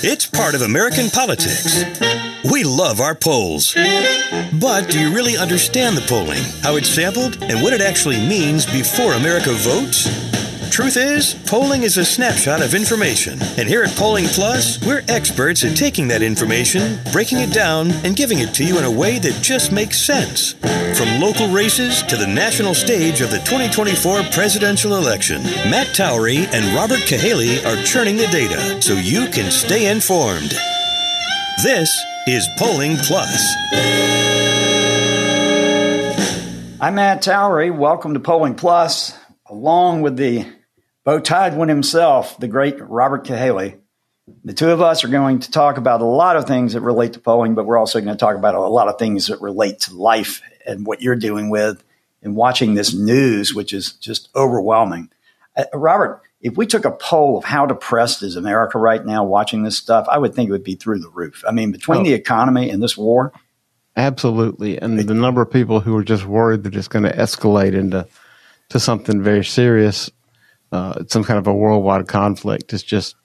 It's part of American politics. We love our polls. But do you really understand the polling, how it's sampled, and what it actually means before America votes? Truth is, polling is a snapshot of information. And here at Polling Plus, we're experts at taking that information, breaking it down, and giving it to you in a way that just makes sense. From local races to the national stage of the 2024 presidential election, Matt Towery and Robert Cahaly are churning the data so you can stay informed. This is Polling Plus. I'm Matt Towery. Welcome to Polling Plus, along with the bow tied one himself, the great Robert Cahaly. The two of us are going to talk about a lot of things that relate to polling, but we're also going to talk about a lot of things that relate to life and what you're doing with and watching this news, which is just overwhelming. Uh, Robert, if we took a poll of how depressed is America right now watching this stuff, I would think it would be through the roof. I mean, between oh, the economy and this war. Absolutely. And the number of people who are just worried that it's going to escalate into to something very serious uh, some kind of a worldwide conflict is just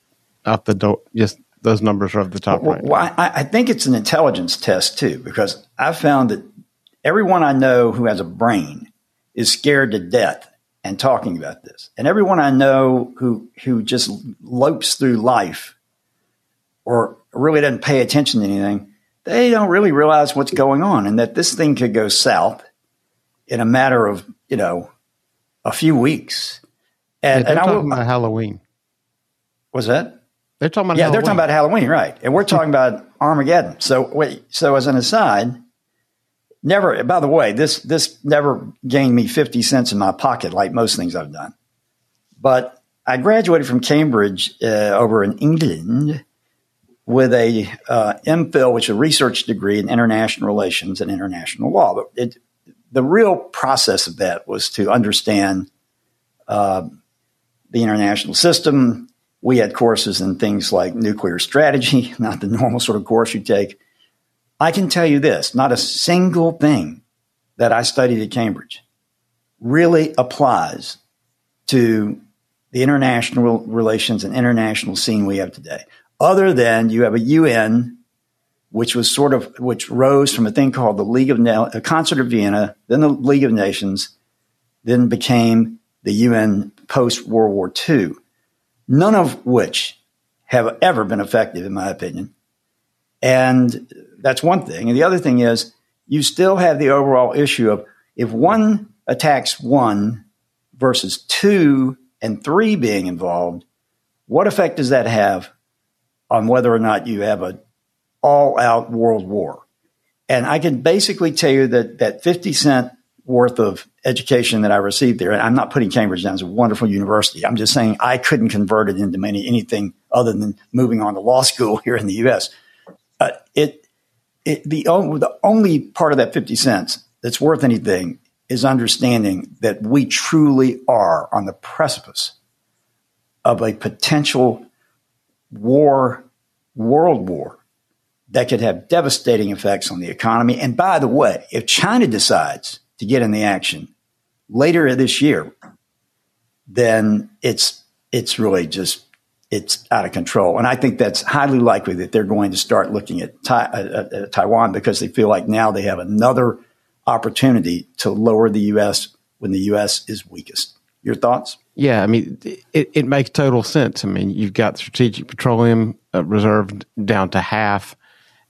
out the door. Just those numbers are at the top well, right. Well, I, I think it's an intelligence test too, because I found that everyone I know who has a brain is scared to death and talking about this, and everyone I know who who just lopes through life or really doesn't pay attention to anything, they don't really realize what's going on, and that this thing could go south in a matter of you know a few weeks and, yeah, and I talking about Halloween. Was that? They're talking about yeah, Halloween. they're talking about Halloween, right? And we're talking about Armageddon. So wait, so as an aside, never. By the way, this this never gained me fifty cents in my pocket like most things I've done. But I graduated from Cambridge uh, over in England with a uh, MPhil, which is a research degree in international relations and international law. But it, the real process of that was to understand. Uh, the international system. We had courses in things like nuclear strategy, not the normal sort of course you take. I can tell you this not a single thing that I studied at Cambridge really applies to the international relations and international scene we have today, other than you have a UN, which was sort of, which rose from a thing called the League of, Na- Concert of Vienna, then the League of Nations, then became the UN post World War II, none of which have ever been effective, in my opinion. And that's one thing. And the other thing is, you still have the overall issue of if one attacks one versus two and three being involved, what effect does that have on whether or not you have an all out world war? And I can basically tell you that that 50 cent worth of education that I received there. And I'm not putting Cambridge down as a wonderful university. I'm just saying I couldn't convert it into many, anything other than moving on to law school here in the U.S. Uh, it, it, the, the only part of that 50 cents that's worth anything is understanding that we truly are on the precipice of a potential war, world war, that could have devastating effects on the economy. And by the way, if China decides to get in the action later this year, then it's it's really just it's out of control. And I think that's highly likely that they're going to start looking at, uh, uh, Taiwan because they feel like now they have another opportunity to lower the U.S. when the U.S. is weakest. Your thoughts? Yeah, I mean, it, it makes total sense. I mean, you've got strategic petroleum uh, reserve down to half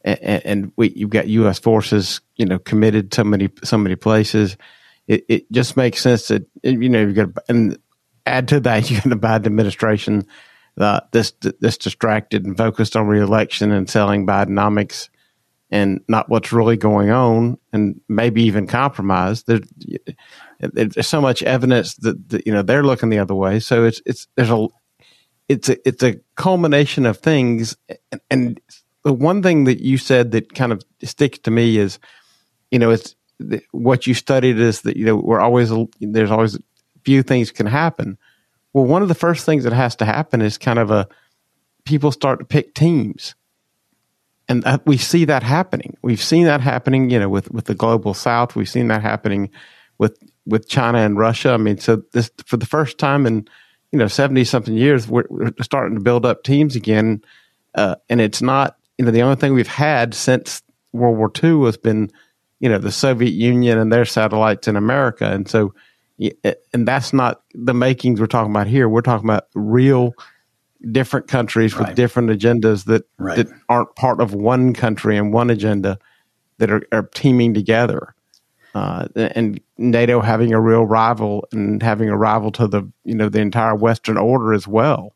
and, and we, you've got U.S. forces, you know, committed so many so many places. It, it just makes sense that you know you've got and add to that you got the Biden administration uh, this this distracted and focused on reelection and selling Bidenomics and not what's really going on and maybe even compromise. There, there's so much evidence that, that, you know they're looking the other way. So it's it's there's a it's a it's a culmination of things and, and the one thing that you said that kind of sticks to me is, you know, it's what you studied is that you know we're always there's always a few things can happen. Well, one of the first things that has to happen is kind of a people start to pick teams, and we see that happening. We've seen that happening, you know, with with the global South. We've seen that happening with with China and Russia. I mean, so this for the first time in you know seventy something years, we're, we're starting to build up teams again uh, and it's not. You know, the only thing we've had since World War II has been, you know, the Soviet Union and their satellites in America, and so, and that's not the makings we're talking about here. We're talking about real different countries right. with different agendas that right. that aren't part of one country and one agenda that are, are teaming together. Uh, and NATO having a real rival and having a rival to the you know the entire Western order as well.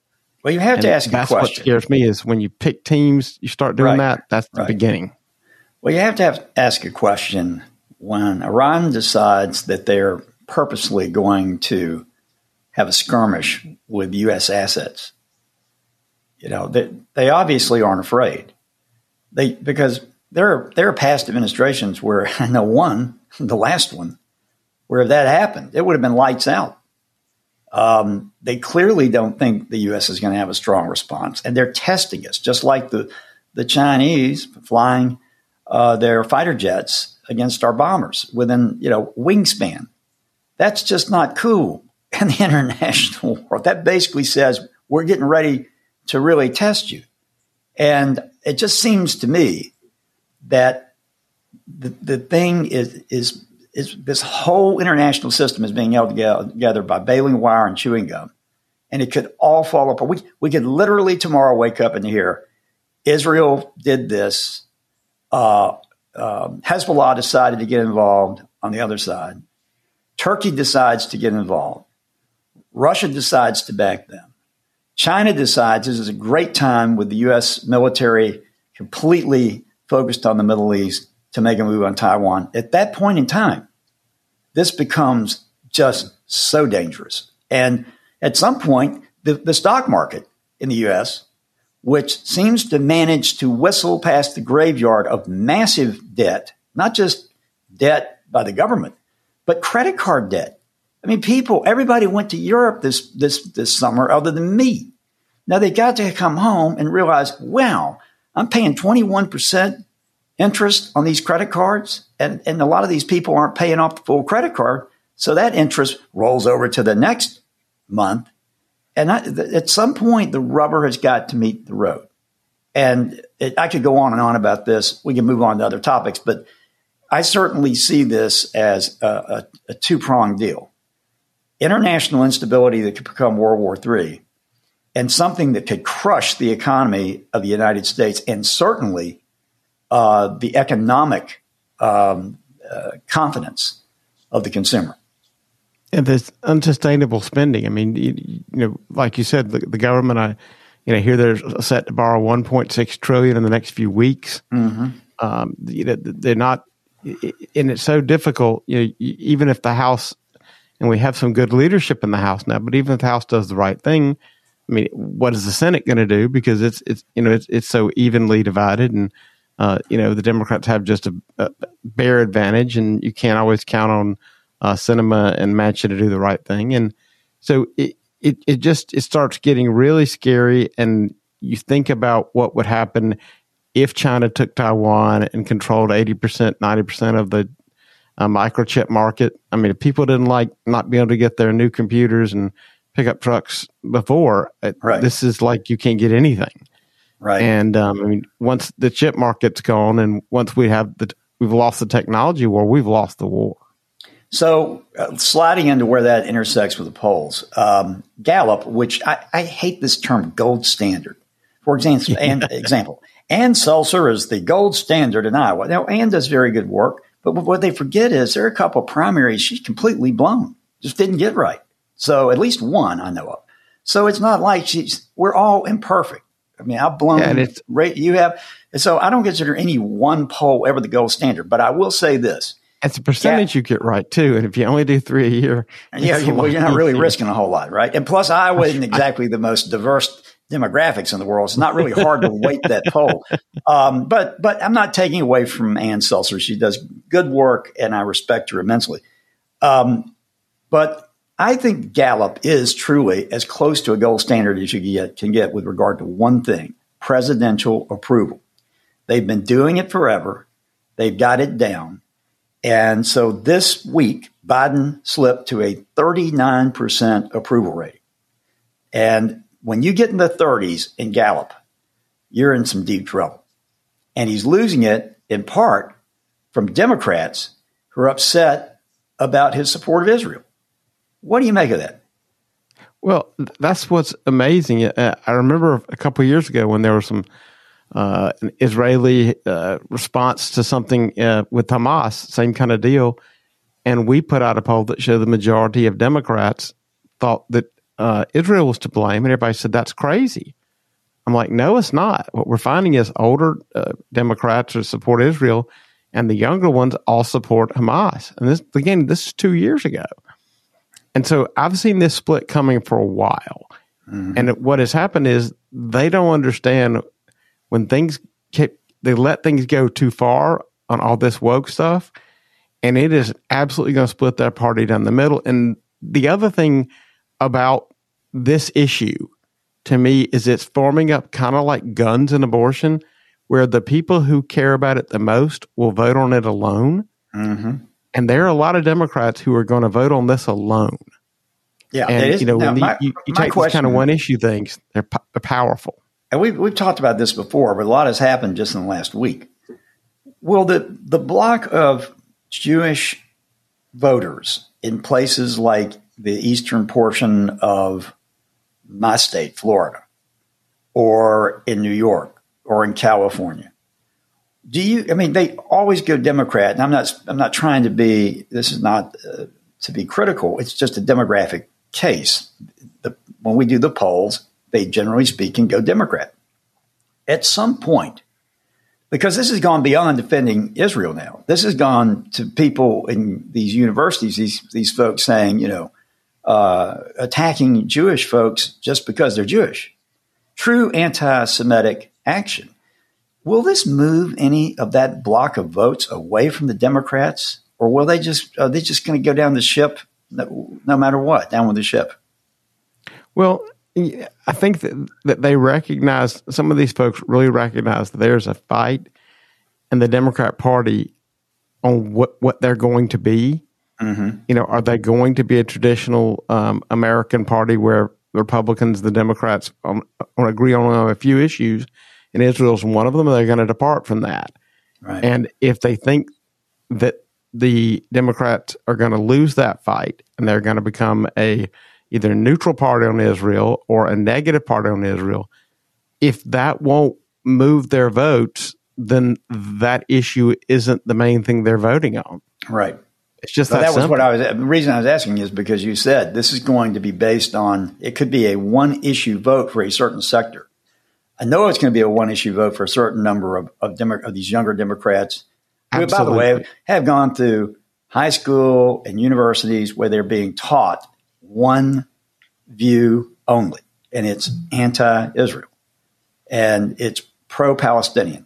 Well, you have and to ask that's a question. What scares me is when you pick teams, you start doing right. that. That's the right. beginning. Well, you have to have, ask a question when Iran decides that they're purposely going to have a skirmish with U.S. assets. You know, they, they obviously aren't afraid. They because there there are past administrations where I know one, the last one, where if that happened, it would have been lights out. Um, they clearly don't think the U.S. is going to have a strong response, and they're testing us, just like the the Chinese flying uh, their fighter jets against our bombers within you know wingspan. That's just not cool in the international world. That basically says we're getting ready to really test you, and it just seems to me that the, the thing is is is this whole international system is being held together by baling wire and chewing gum, and it could all fall apart. We we could literally tomorrow wake up and hear Israel did this. Uh, uh, Hezbollah decided to get involved on the other side. Turkey decides to get involved. Russia decides to back them. China decides this is a great time with the U.S. military completely focused on the Middle East to make a move on Taiwan. At that point in time, this becomes just so dangerous. And at some point, the, the stock market in the US, which seems to manage to whistle past the graveyard of massive debt, not just debt by the government, but credit card debt. I mean, people, everybody went to Europe this, this, this summer other than me. Now they got to come home and realize, wow, I'm paying 21% interest on these credit cards. And, and a lot of these people aren't paying off the full credit card. So that interest rolls over to the next month. And I, at some point, the rubber has got to meet the road. And it, I could go on and on about this. We can move on to other topics, but I certainly see this as a, a, a two pronged deal international instability that could become World War III and something that could crush the economy of the United States and certainly uh, the economic um, uh, confidence of the consumer. And this unsustainable spending. I mean, you, you know, like you said, the, the, government. I, you know, here they're set to borrow 1.6 trillion in the next few weeks. Mm-hmm. Um, you know, they're not, and it's so difficult. You know, even if the House, and we have some good leadership in the House now, but even if the House does the right thing, I mean, what is the Senate going to do? Because it's it's you know it's it's so evenly divided, and uh, you know the Democrats have just a, a, bare advantage, and you can't always count on uh, Sinema and Manchin to do the right thing, and so it, it it just it starts getting really scary, and you think about what would happen if China took Taiwan and controlled eighty percent, ninety percent of the uh, microchip market. I mean, if people didn't like not being able to get their new computers and pickup trucks before. Right. This is like you can't get anything. Right. And um, I mean, once the chip market's gone, and once we have the we've lost the technology war, we've lost the war. So, uh, sliding into where that intersects with the polls, um, Gallup, which I, I, hate this term gold standard. For example, and, example, Ann Selzer is the gold standard in Iowa. Now, Ann does very good work, but what they forget is there are a couple of primaries she's completely blown, just didn't get right. So at least one I know of. So it's not like she's, we're all imperfect. I mean, I've blown, yeah, it's, you have. So I don't consider any one poll ever the gold standard, but I will say this. It's a percentage yeah. you get right too. And if you only do three a year, yeah, you, well, you're not really risking a whole lot, right? And plus, Iowa isn't exactly the most diverse demographics in the world. It's not really hard to weight that poll. Um, but but I'm not taking away from Ann Selzer; She does good work, and I respect her immensely. Um, but I think Gallup is truly as close to a gold standard as you get, can get with regard to one thing presidential approval. They've been doing it forever, they've got it down. And so this week, Biden slipped to a 39% approval rating. And when you get in the 30s in Gallup, you're in some deep trouble. And he's losing it in part from Democrats who are upset about his support of Israel. What do you make of that? Well, that's what's amazing. Uh, I remember a couple years ago when there was some uh, an Israeli uh, response to something uh, with Hamas, same kind of deal, and we put out a poll that showed the majority of Democrats thought that uh, Israel was to blame, and everybody said that's crazy. I'm like, no, it's not. What we're finding is older Democrats who support Israel, and the younger ones all support Hamas. And this again, this is two years ago. And so I've seen this split coming for a while. Mm-hmm. And what has happened is they don't understand when things get, they let things go too far on all this woke stuff, and it is absolutely going to split their party down the middle. And the other thing about this issue to me is it's forming up kind of like guns and abortion, where the people who care about it the most will vote on it alone. Mm-hmm. And there are a lot of Democrats who are going to vote on this alone. Yeah, and you know when my, you, you take these kind of one issue things, they're, they're powerful. And we've we've talked about this before, but a lot has happened just in the last week. Will the the block of Jewish voters in places like the eastern portion of my state, Florida, or in New York, or in California, do you i mean they always go democrat and i'm not i'm not trying to be this is not uh, to be critical it's just a demographic case. The, when we do the polls they generally speaking go democrat. At some point because this has gone beyond defending israel now. This has gone to people in these universities these these folks saying you know uh, attacking jewish folks just because they're jewish. True anti-semitic action Will this move any of that block of votes away from the Democrats, or will they just are they just going to go down the ship no, no, matter what, down with the ship? Well, I think that, that they recognize some of these folks really recognize that there's a fight in the Democrat Party on what what they're going to be. Mm-hmm. You know, are they going to be a traditional um, American party where the Republicans, the Democrats, um, agree on a few issues? And Israel's one of them, they're going to depart from that. Right. And if they think that the Democrats are going to lose that fight and they're going to become a either neutral party on Israel or a negative party on Israel, if that won't move their votes, then that issue isn't the main thing they're voting on. Right. It's just that, that was what I was. The reason I was asking is because you said this is going to be based on. It could be a one issue vote for a certain sector. I know it's going to be a one issue vote for a certain number of, of, Demo- of these younger Democrats who, by the way, have gone through high school and universities where they're being taught one view only, and it's anti Israel and it's pro Palestinian.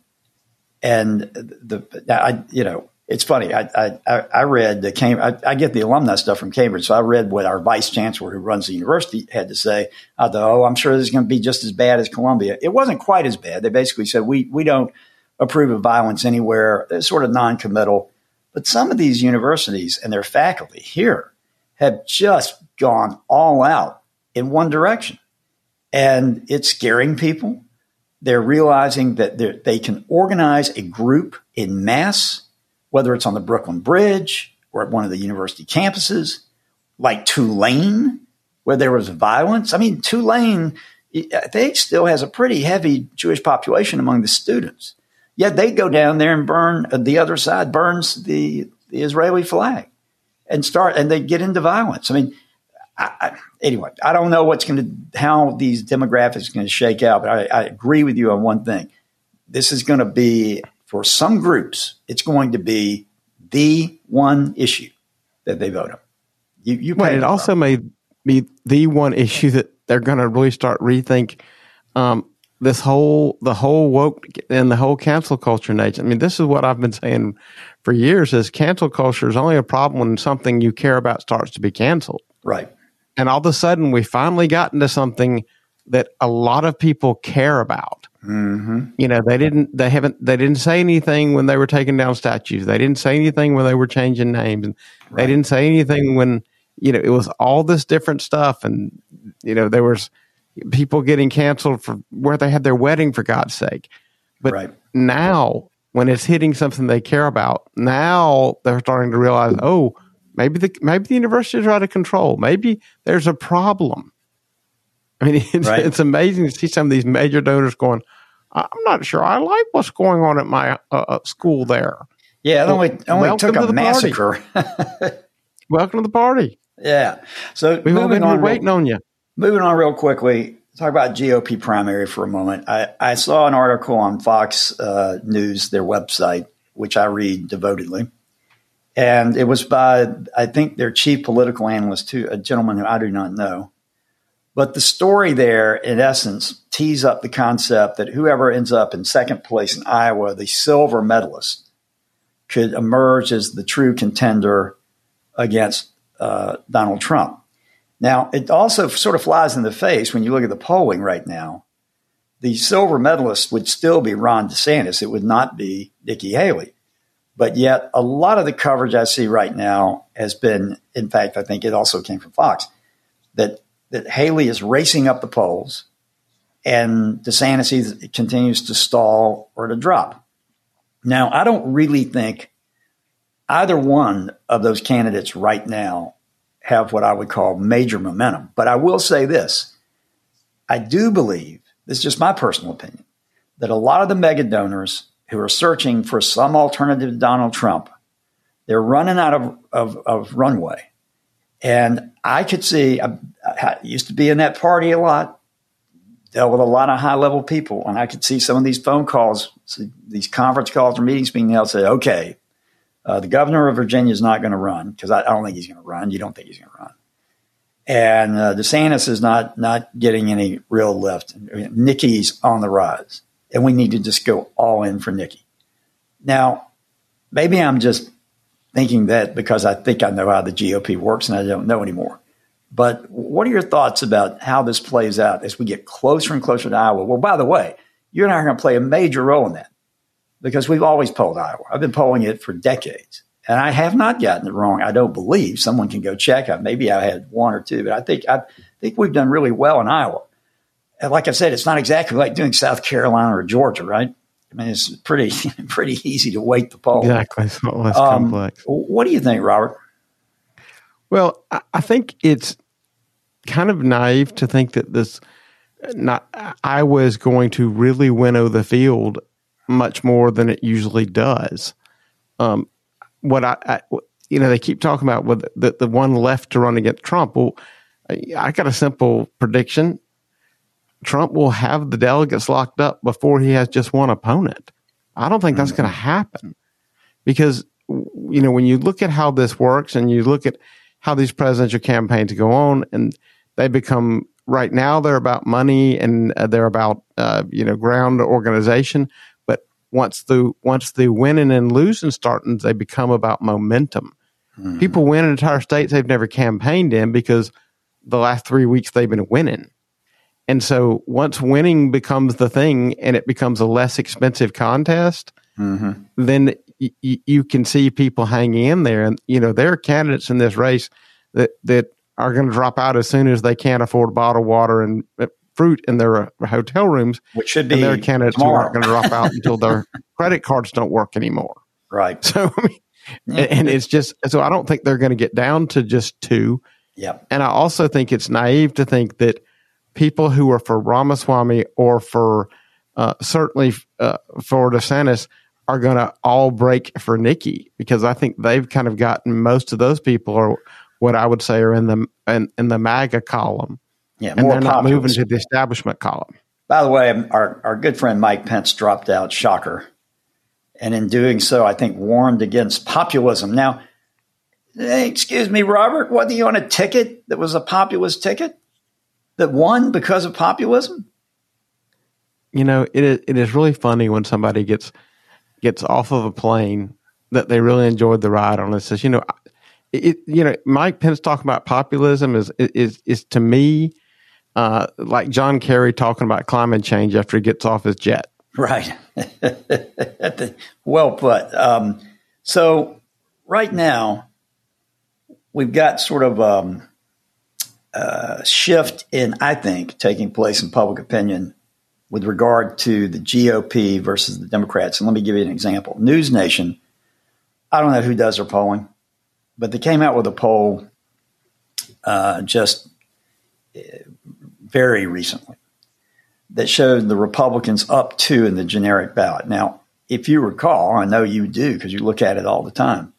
And the, I, you know, it's funny. I I, I read the Cam- I, I, get the alumni stuff from Cambridge, so I read what our vice chancellor, who runs the university, had to say. I thought, oh, I'm sure this is going to be just as bad as Columbia. It wasn't quite as bad. They basically said we we don't approve of violence anywhere. They're sort of non-committal. But some of these universities and their faculty here have just gone all out in one direction, and it's scaring people. They're realizing that they can organize a group in mass whether it's on the Brooklyn Bridge or at one of the university campuses, like Tulane, where there was violence. I mean, Tulane, they still has a pretty heavy Jewish population among the students. Yet they go down there and burn, uh, the other side burns the, the Israeli flag and start, and they get into violence. I mean, I, I, anyway, I don't know what's going to, how these demographics are going to shake out, but I, I agree with you on one thing. This is going to be for some groups, it's going to be the one issue that they vote on. You, you well, it also may be the one issue that they're going to really start rethink um, this whole the whole woke and the whole cancel culture nature. I mean, this is what I've been saying for years: is cancel culture is only a problem when something you care about starts to be canceled. Right. And all of a sudden, we finally got into something that a lot of people care about. Mm-hmm. You know, they didn't. They haven't. They didn't say anything when they were taking down statues. They didn't say anything when they were changing names, and right. they didn't say anything when you know it was all this different stuff. And you know, there was people getting canceled for where they had their wedding for God's sake. But Right. now, when it's hitting something they care about, now they're starting to realize, oh, maybe the maybe the university is out of control. Maybe there's a problem. I mean, it's, Right. it's amazing to see some of these major donors going. I'm not sure I like what's going on at my uh, uh, school there. Yeah, it only only took to a the massacre. Welcome to the party. yeah. So We've all been on, here real- waiting on you. moving on real quickly. Talk about GOP primary for a moment. I, I saw an article on Fox uh, News, their website, which I read devotedly, and it was by I think their chief political analyst, too, a gentleman who I do not know. But the story there, in essence, tees up the concept that whoever ends up in second place in Iowa, the silver medalist, could emerge as the true contender against uh, Donald Trump. Now, it also sort of flies in the face when you look at the polling right now. The silver medalist would still be Ron DeSantis. It would not be Nikki Haley. But yet, a lot of the coverage I see right now has been, in fact, I think it also came from Fox, that, that Haley is racing up the polls and DeSantis continues to stall or to drop. Now, I don't really think either one of those candidates right now have what I would call major momentum. But I will say this I do believe, this is just my personal opinion, that a lot of the mega donors who are searching for some alternative to Donald Trump, they're running out of, of, of runway. And I could see, I, I used to be in that party a lot, dealt with a lot of high level people, and I could see some of these phone calls, these conference calls or meetings being held, say, okay, uh, the governor of Virginia is not going to run because I, I don't think he's going to run. You don't think he's going to run. And uh, DeSantis is not not getting any real lift. Nikki's on the rise, and we need to just go all in for Nikki. Now, maybe I'm just thinking that because I think I know how the GOP works and I don't know anymore. But what are your thoughts about how this plays out as we get closer and closer to Iowa? Well, by the way, you and I are going to play a major role in that because we've always polled Iowa. I've been polling it for decades, and I have not gotten it wrong. I don't believe someone can go check. I maybe I had one or two, but I think I think we've done really well in Iowa. And like I said, it's not exactly like doing South Carolina or Georgia, right? I mean, it's pretty pretty easy to wait the poll. Exactly. It's not less Um, complex. What do you think, Robert? Well, I, I think it's kind of naive to think that this not Iowa is going to really winnow the field much more than it usually does. Um, what I, I, you know, they keep talking about with the, the one left to run against Trump. Well, I- I got a simple prediction. Trump will have the delegates locked up before he has just one opponent. I don't think that's going to happen. Because you know when you look at how this works and you look at how these presidential campaigns go on and they become right now they're about money and uh, they're about uh, you know ground organization but once the once the winning and losing starting they become about momentum. People win in entire states they've never campaigned in because the last three weeks they've been winning and so once winning becomes the thing and it becomes a less expensive contest Mm-hmm. then y- y- you can see people hanging in there. And, you know, there are candidates in this race that, that are going to drop out as soon as they can't afford bottled water and uh, fruit in their uh, hotel rooms. Which should be And there are candidates who aren't going to drop out until their credit cards don't work anymore. right. So, I mean, and it's just, so I don't think they're going to get down to just two. Yep. And I also think it's naive to think that people who are for Ramaswamy or for uh, certainly uh, for DeSantis are going to all break for Nikki because I think they've kind of gotten most of those people are what I would say are in the in, in the MAGA column, Yeah. and more they're not moving to the establishment column. By the way, our, our good friend Mike Pence dropped out, shocker. And in doing so, I think warned against populism. Now, excuse me, Robert, wasn't he on a ticket that was a populist ticket that won because of populism? You know, it is, it is really funny when somebody gets gets off of a plane that they really enjoyed the ride on and says, you know, it, you know, Mike Pence talking about populism is is is to me uh, like John Kerry talking about climate change after he gets off his jet. Right. well put. Um, so, right now, we've got sort of um, uh, shift in, I think, taking place in public opinion with regard to the GOP versus the Democrats. And let me give you an example. News Nation, I don't know who does their polling, but they came out with a poll uh, just uh, very recently that showed the Republicans up two in the generic ballot. Now, if you recall, I know you do because you look at it all the time,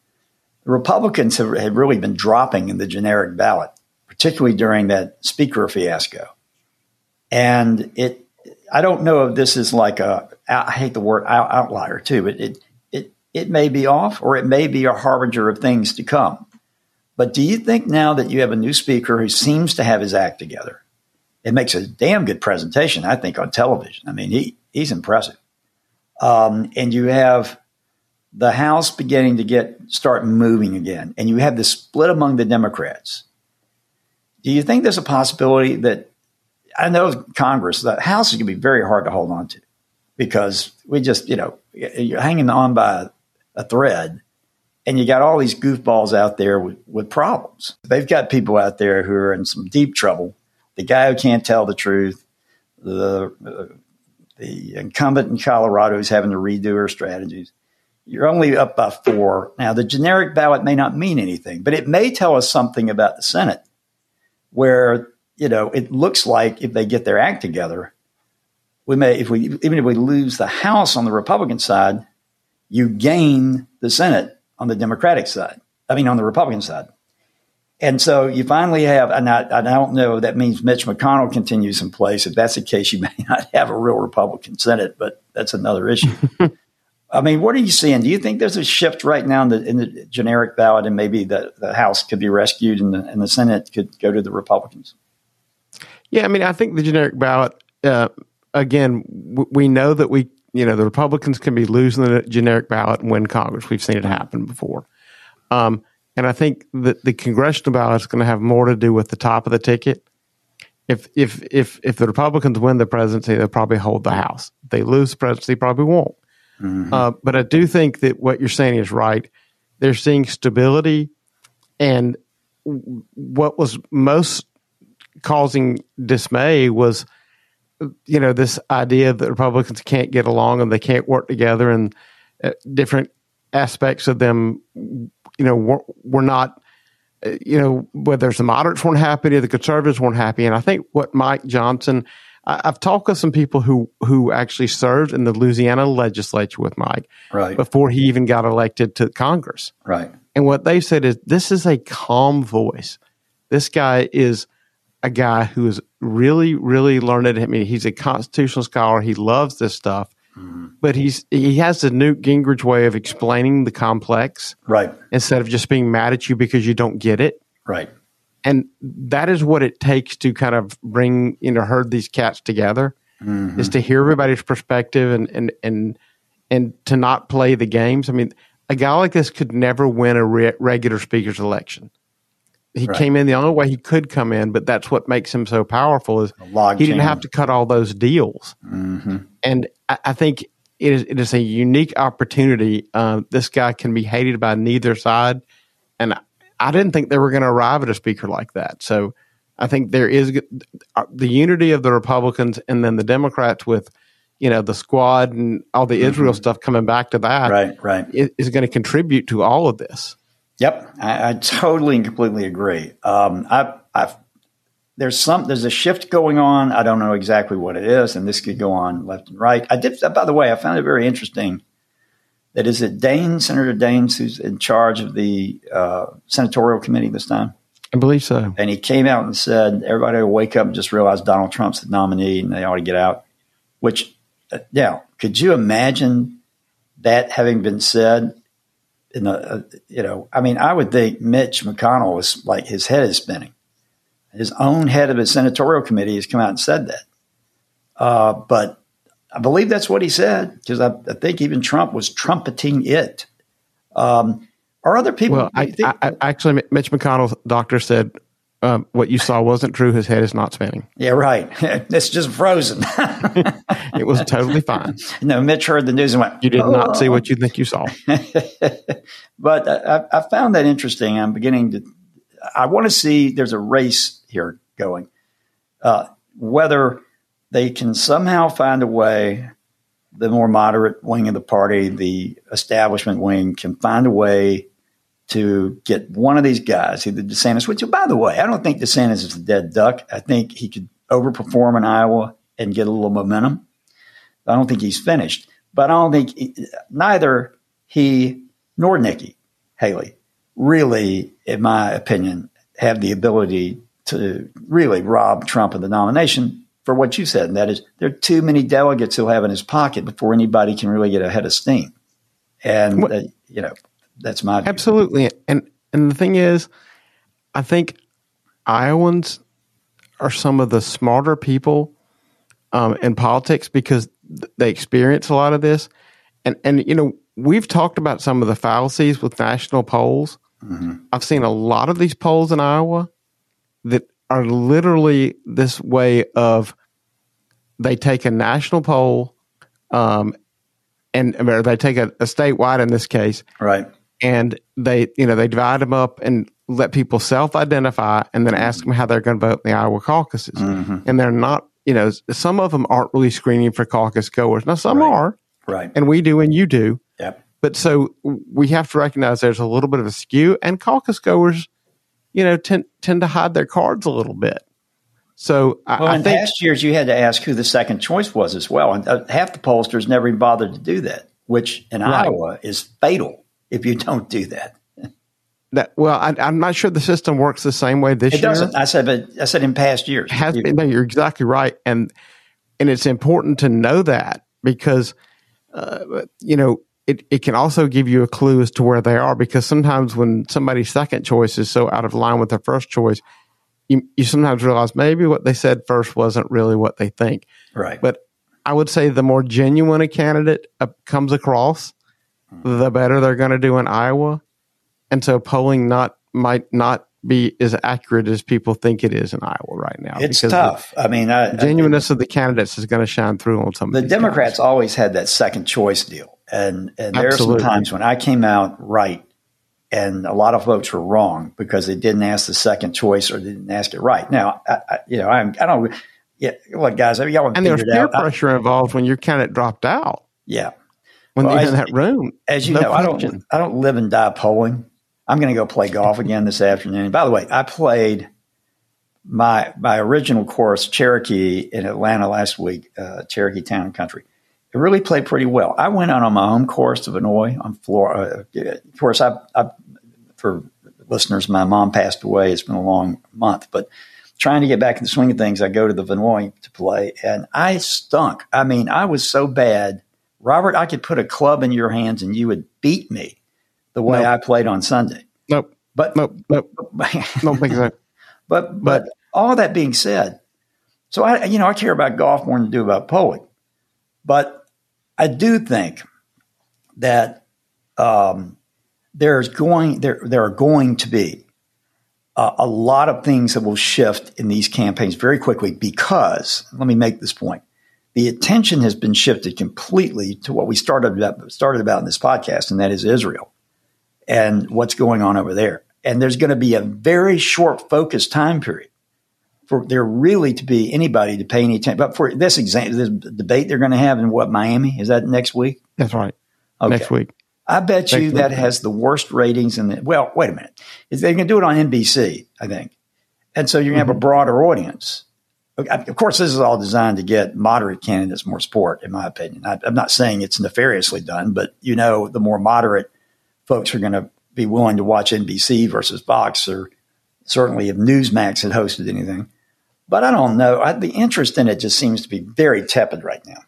the Republicans have, have really been dropping in the generic ballot, particularly during that speaker fiasco. And it, I don't know if this is like a, I hate the word outlier too, but it, it, it may be off or it may be a harbinger of things to come. But do you think now that you have a new speaker who seems to have his act together, it makes a damn good presentation, I think, on television. I mean, he, he's impressive. Um, and you have the House beginning to get start moving again, and you have the split among the Democrats. Do you think there's a possibility that I know Congress, the House is going to be very hard to hold on to because we just, you know, you're hanging on by a thread and you got all these goofballs out there with, with problems. They've got people out there who are in some deep trouble the guy who can't tell the truth, the uh, the incumbent in Colorado is having to redo her strategies. You're only up by four. Now, the generic ballot may not mean anything, but it may tell us something about the Senate, where you know it looks like if they get their act together, we may if we even if we lose the House on the Republican side, you gain the Senate on the Democratic side. I mean, on the Republican side. And so you finally have, and I, I, don't know, that means Mitch McConnell continues in place. If that's the case, you may not have a real Republican Senate, but that's another issue. I mean, what are you seeing? Do you think there's a shift right now in the, in the generic ballot and maybe the, the House could be rescued and the, and the Senate could go to the Republicans? Yeah, I mean, I think the generic ballot, uh, again, w- we know that we, you know, the Republicans can be losing the generic ballot and win Congress. We've seen it happen before. Um, and I think that the congressional ballot is going to have more to do with the top of the ticket. If if if if the Republicans win the presidency, they'll probably hold the House. If they lose the presidency, probably won't. Mm-hmm. Uh, but I do think that what you're saying is right. They're seeing stability, and what was most causing dismay was, you know, this idea that Republicans can't get along and they can't work together, and uh, different aspects of them you know, we're, we're not, uh, you know, whether the moderates weren't happy or the conservatives weren't happy. And I think what Mike Johnson, I, have talked with some people who who actually served in the Louisiana legislature with Mike right. before he even got elected to Congress. Right. And what they said is this is a calm voice. This guy is a guy who is really, really learned. I mean, he's a constitutional scholar. He loves this stuff. Mm-hmm. But he's he has the Newt Gingrich way of explaining the complex, right? Instead of just being mad at you because you don't get it, right? And that is what it takes to kind of bring you know herd these cats together, mm-hmm. is to hear everybody's perspective and and and and to not play the games. I mean, a guy like this could never win a re- regular speaker's election. He right. came in the only way he could come in, but that's what makes him so powerful is he didn't have to cut all those deals. Mm-hmm. And I, I, think it is it is a unique opportunity. Uh, this guy can be hated by neither side, and I didn't think they were going to arrive at a speaker like that. So I think there is uh, the unity of the Republicans and then the Democrats with you know the squad and all the mm-hmm. Israel stuff coming back to that. Right, right, is going to contribute to all of this. Yep, I, I totally and completely agree. Um, I, I've there's some there's a shift going on. I don't know exactly what it is, and this could go on left and right. I did, by the way, I found it very interesting. That is it Daines, Senator Daines, who's in charge of the uh, senatorial committee this time. I believe so. And he came out and said everybody will wake up and just realize Donald Trump's the nominee, and they ought to get out. Which, uh, now, could you imagine that having been said? In the, uh, you know, I mean, I would think Mitch McConnell was like his head is spinning his own head of his senatorial committee has come out and said that. Uh, but I believe that's what he said because I, I, think even Trump was trumpeting it. Um, are other people? Well, I, think, I, actually, Mitch McConnell's doctor said um, what you saw wasn't true. His head is not spinning. Yeah, right. it's just frozen. it was totally fine. No, Mitch heard the news and went, You did oh. not see what you think you saw. but I, I, found that interesting. I'm beginning to, I want to see there's a race here going. Uh, whether they can somehow find a way, the more moderate wing of the party, the establishment wing, can find a way to get one of these guys, either DeSantis, which, by the way, I don't think DeSantis is a dead duck. I think he could overperform in Iowa and get a little momentum. I don't think he's finished, but I don't think he, neither he nor Nikki Haley really, in my opinion, have the ability to really rob Trump of the nomination for what you said, and that is there are too many delegates he'll have in his pocket before anybody can really get ahead of steam. And uh, you know, that's my view. absolutely. And and the thing is, I think Iowans are some of the smarter people um, in politics because they experience a lot of this. And and you know, we've talked about some of the fallacies with national polls. Mm-hmm. I've seen a lot of these polls in Iowa that are literally this way of they take a national poll um, and or they take a, a statewide in this case, right? And they you know they divide them up and let people self-identify and then ask them how they're going to vote in the Iowa caucuses, mm-hmm. and they're not you know some of them aren't really screening for caucus goers. Now some right. are, right? And we do, and you do. Yep. But so we have to recognize there's a little bit of a skew, and caucus goers, you know, tend tend to hide their cards a little bit. So well, I, in think, past years, you had to ask who the second choice was as well, and uh, half the pollsters never even bothered to do that, which in right. Iowa is fatal if you don't do that. That, well, I, am not sure the system works the same way this year. it year. Doesn't. I said, but I said in past years. Has been, no, you're exactly right, and and it's important to know that because uh, you know it, it can also give you a clue as to where they are because sometimes when somebody's second choice is so out of line with their first choice, you, you sometimes realize maybe what they said first wasn't really what they think. Right. But I would say the more genuine a candidate uh, comes across, the better they're going to do in Iowa. And so polling not might not be as accurate as people think it is in Iowa right now. It's tough. I mean, I, genuineness I, of the candidates is going to shine through on some. The Democrats guys. always had that second choice deal, and and there are some times when I came out right and a lot of votes were wrong because they didn't ask the second choice or they didn't ask it right. Now, I, I, you know, I'm, I don't, yeah, look, guys, y'all and there's peer pressure I, involved when your candidate dropped out. Yeah, when well, they're in that room. As you no know, I don't, I don't live and die polling. I'm going to go play golf again this afternoon. By the way, I played my my original course Cherokee in Atlanta last week, uh, Cherokee Town Country it really played pretty well. I went out on my home course to Vinoy on Florida. Uh, of course, I, I, for listeners, my mom passed away. It's been a long month, but trying to get back in the swing of things, I go to the Vinoy to play, and I stunk. I mean, I was so bad. Robert, I could put a club in your hands and you would beat me the way nope. I played on Sunday. Nope. But nope. Nope. don't think so. But, but but all that being said, so I you know I care about golf more than I do about polling, but I do think that um, there's going there there are going to be uh, a lot of things that will shift in these campaigns very quickly because let me make this point: the attention has been shifted completely to what we started about, started about in this podcast, and that is Israel and what's going on over there. And there's going to be a very short focus time period for there really to be anybody to pay any attention. But for this example, this debate they're going to have in what Miami is that next week? That's right. Okay. Next week. I bet you that has the worst ratings in the. Well, wait a minute. Going to do it on NBC, I think, and so you're going to have mm-hmm. a broader audience. Of course, this is all designed to get moderate candidates more support, in my opinion. I, I'm not saying it's nefariously done, but you know, the more moderate folks are going to be willing to watch NBC versus Fox, or certainly if Newsmax had hosted anything. But I don't know. I, the interest in it just seems to be very tepid right now.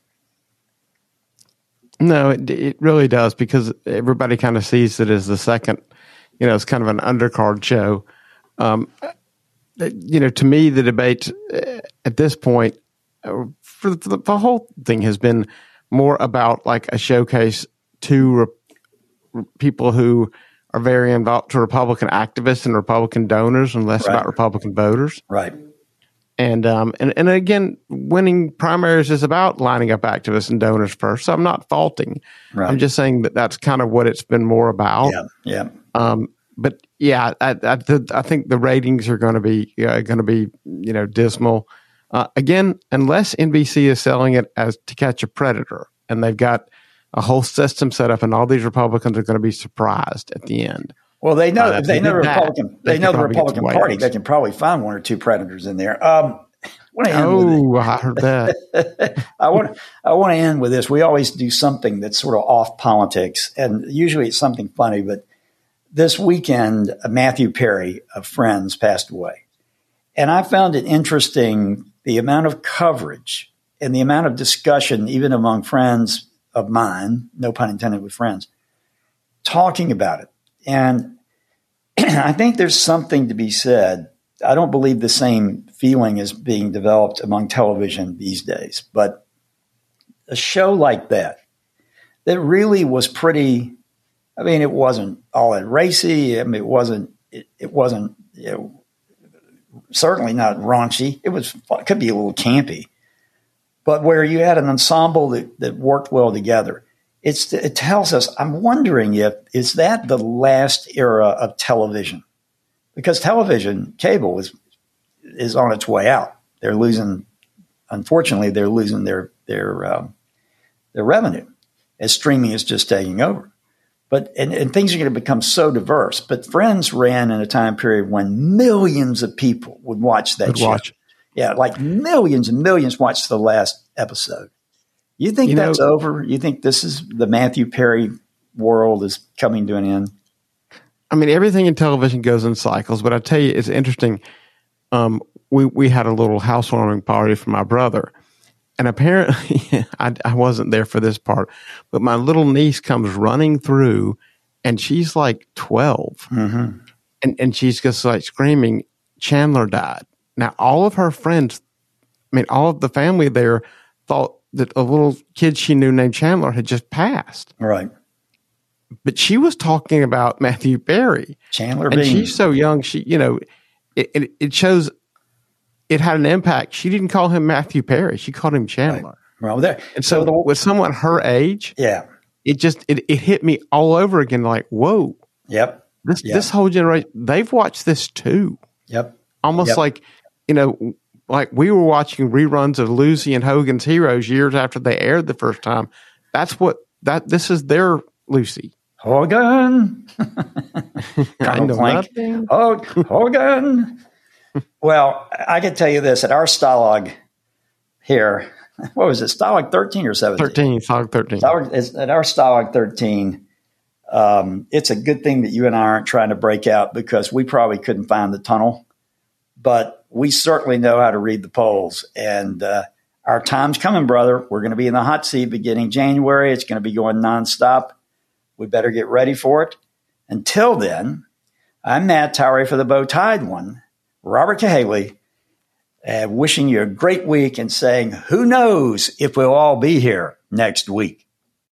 No, it, it really does because everybody kind of sees it as the second, you know, it's kind of an undercard show. Um, you know, to me, the debate uh, at this point uh, for the, for the, the whole thing has been more about like a showcase to re- people who are very involved to Republican activists and Republican donors and less right. about Republican voters. Right. And um and, and again, winning primaries is about lining up activists and donors first. So I'm not faulting. Right. I'm just saying that that's kind of what it's been more about. Yeah. Yeah. Um, but yeah, I, I, I, think the ratings are going to be uh, going to be you know dismal. Uh, again, unless NBC is selling it as to catch a predator, and they've got a whole system set up, and all these Republicans are going to be surprised at the end. Well, they know uh, they, know the Republican they, they know the Republican Party. They can probably find one or two predators in there. Um, oh, I heard that. I want I want to end with this. We always do something that's sort of off politics, and usually it's something funny. But this weekend, Matthew Perry of Friends passed away, and I found it interesting the amount of coverage and the amount of discussion, even among friends of mine, no pun intended with friends, talking about it. And I think there's something to be said. I don't believe the same feeling is being developed among television these days, but a show like that, that really was pretty, I mean, it wasn't all that racy. I mean, it wasn't, it, it wasn't, you know, certainly not raunchy. It was, it could be a little campy, but where you had an ensemble that, that worked well together. It's, it tells us, I'm wondering if, is that the last era of television? Because television, cable is, is on its way out. They're losing, unfortunately, they're losing their, their, um, their revenue as streaming is just taking over. But and, and, things are going to become so diverse. But Friends ran in a time period when millions of people would watch that would show. Watch. Yeah, like millions and millions watched the last episode. You think you that's know, over? You think this is the Matthew Perry world is coming to an end? I mean, everything in television goes in cycles, but I tell you, it's interesting. Um, we we had a little housewarming party for my brother, and apparently, I, I wasn't there for this part, but my little niece comes running through, and she's like 12 mm-hmm. and and she's just like screaming, "Chandler died!" Now, all of her friends, I mean, all of the family there thought that a little kid she knew named Chandler had just passed. Right. But she was talking about Matthew Perry. Chandler and being. she's so young, she, you know, it, it, it, shows it had an impact. She didn't call him Matthew Perry. She called him Chandler. Right. Well, there, and so, so the, with someone her age, yeah, it just, it, it hit me all over again. Like, whoa. Yep. This, yep. this whole generation, they've watched this too. Yep. Almost yep. like you know, like we were watching reruns of Lucy and Hogan's Heroes years after they aired the first time. That's what that this is their Lucy. Hogan. I know nothing. Hogan. well, I can tell you this at our Stalag here, what was it, Stalag 13 or 17? 13, Stalag 13. Stalag, at our Stalag 13, um, it's a good thing that you and I aren't trying to break out because we probably couldn't find the tunnel. But we certainly know how to read the polls. And uh, our time's coming, brother. We're going to be in the hot seat beginning January. It's going to be going nonstop. We better get ready for it. Until then, I'm Matt Towery for the Bow Tied one, Robert Cahaly, uh, wishing you a great week and saying, who knows if we'll all be here next week.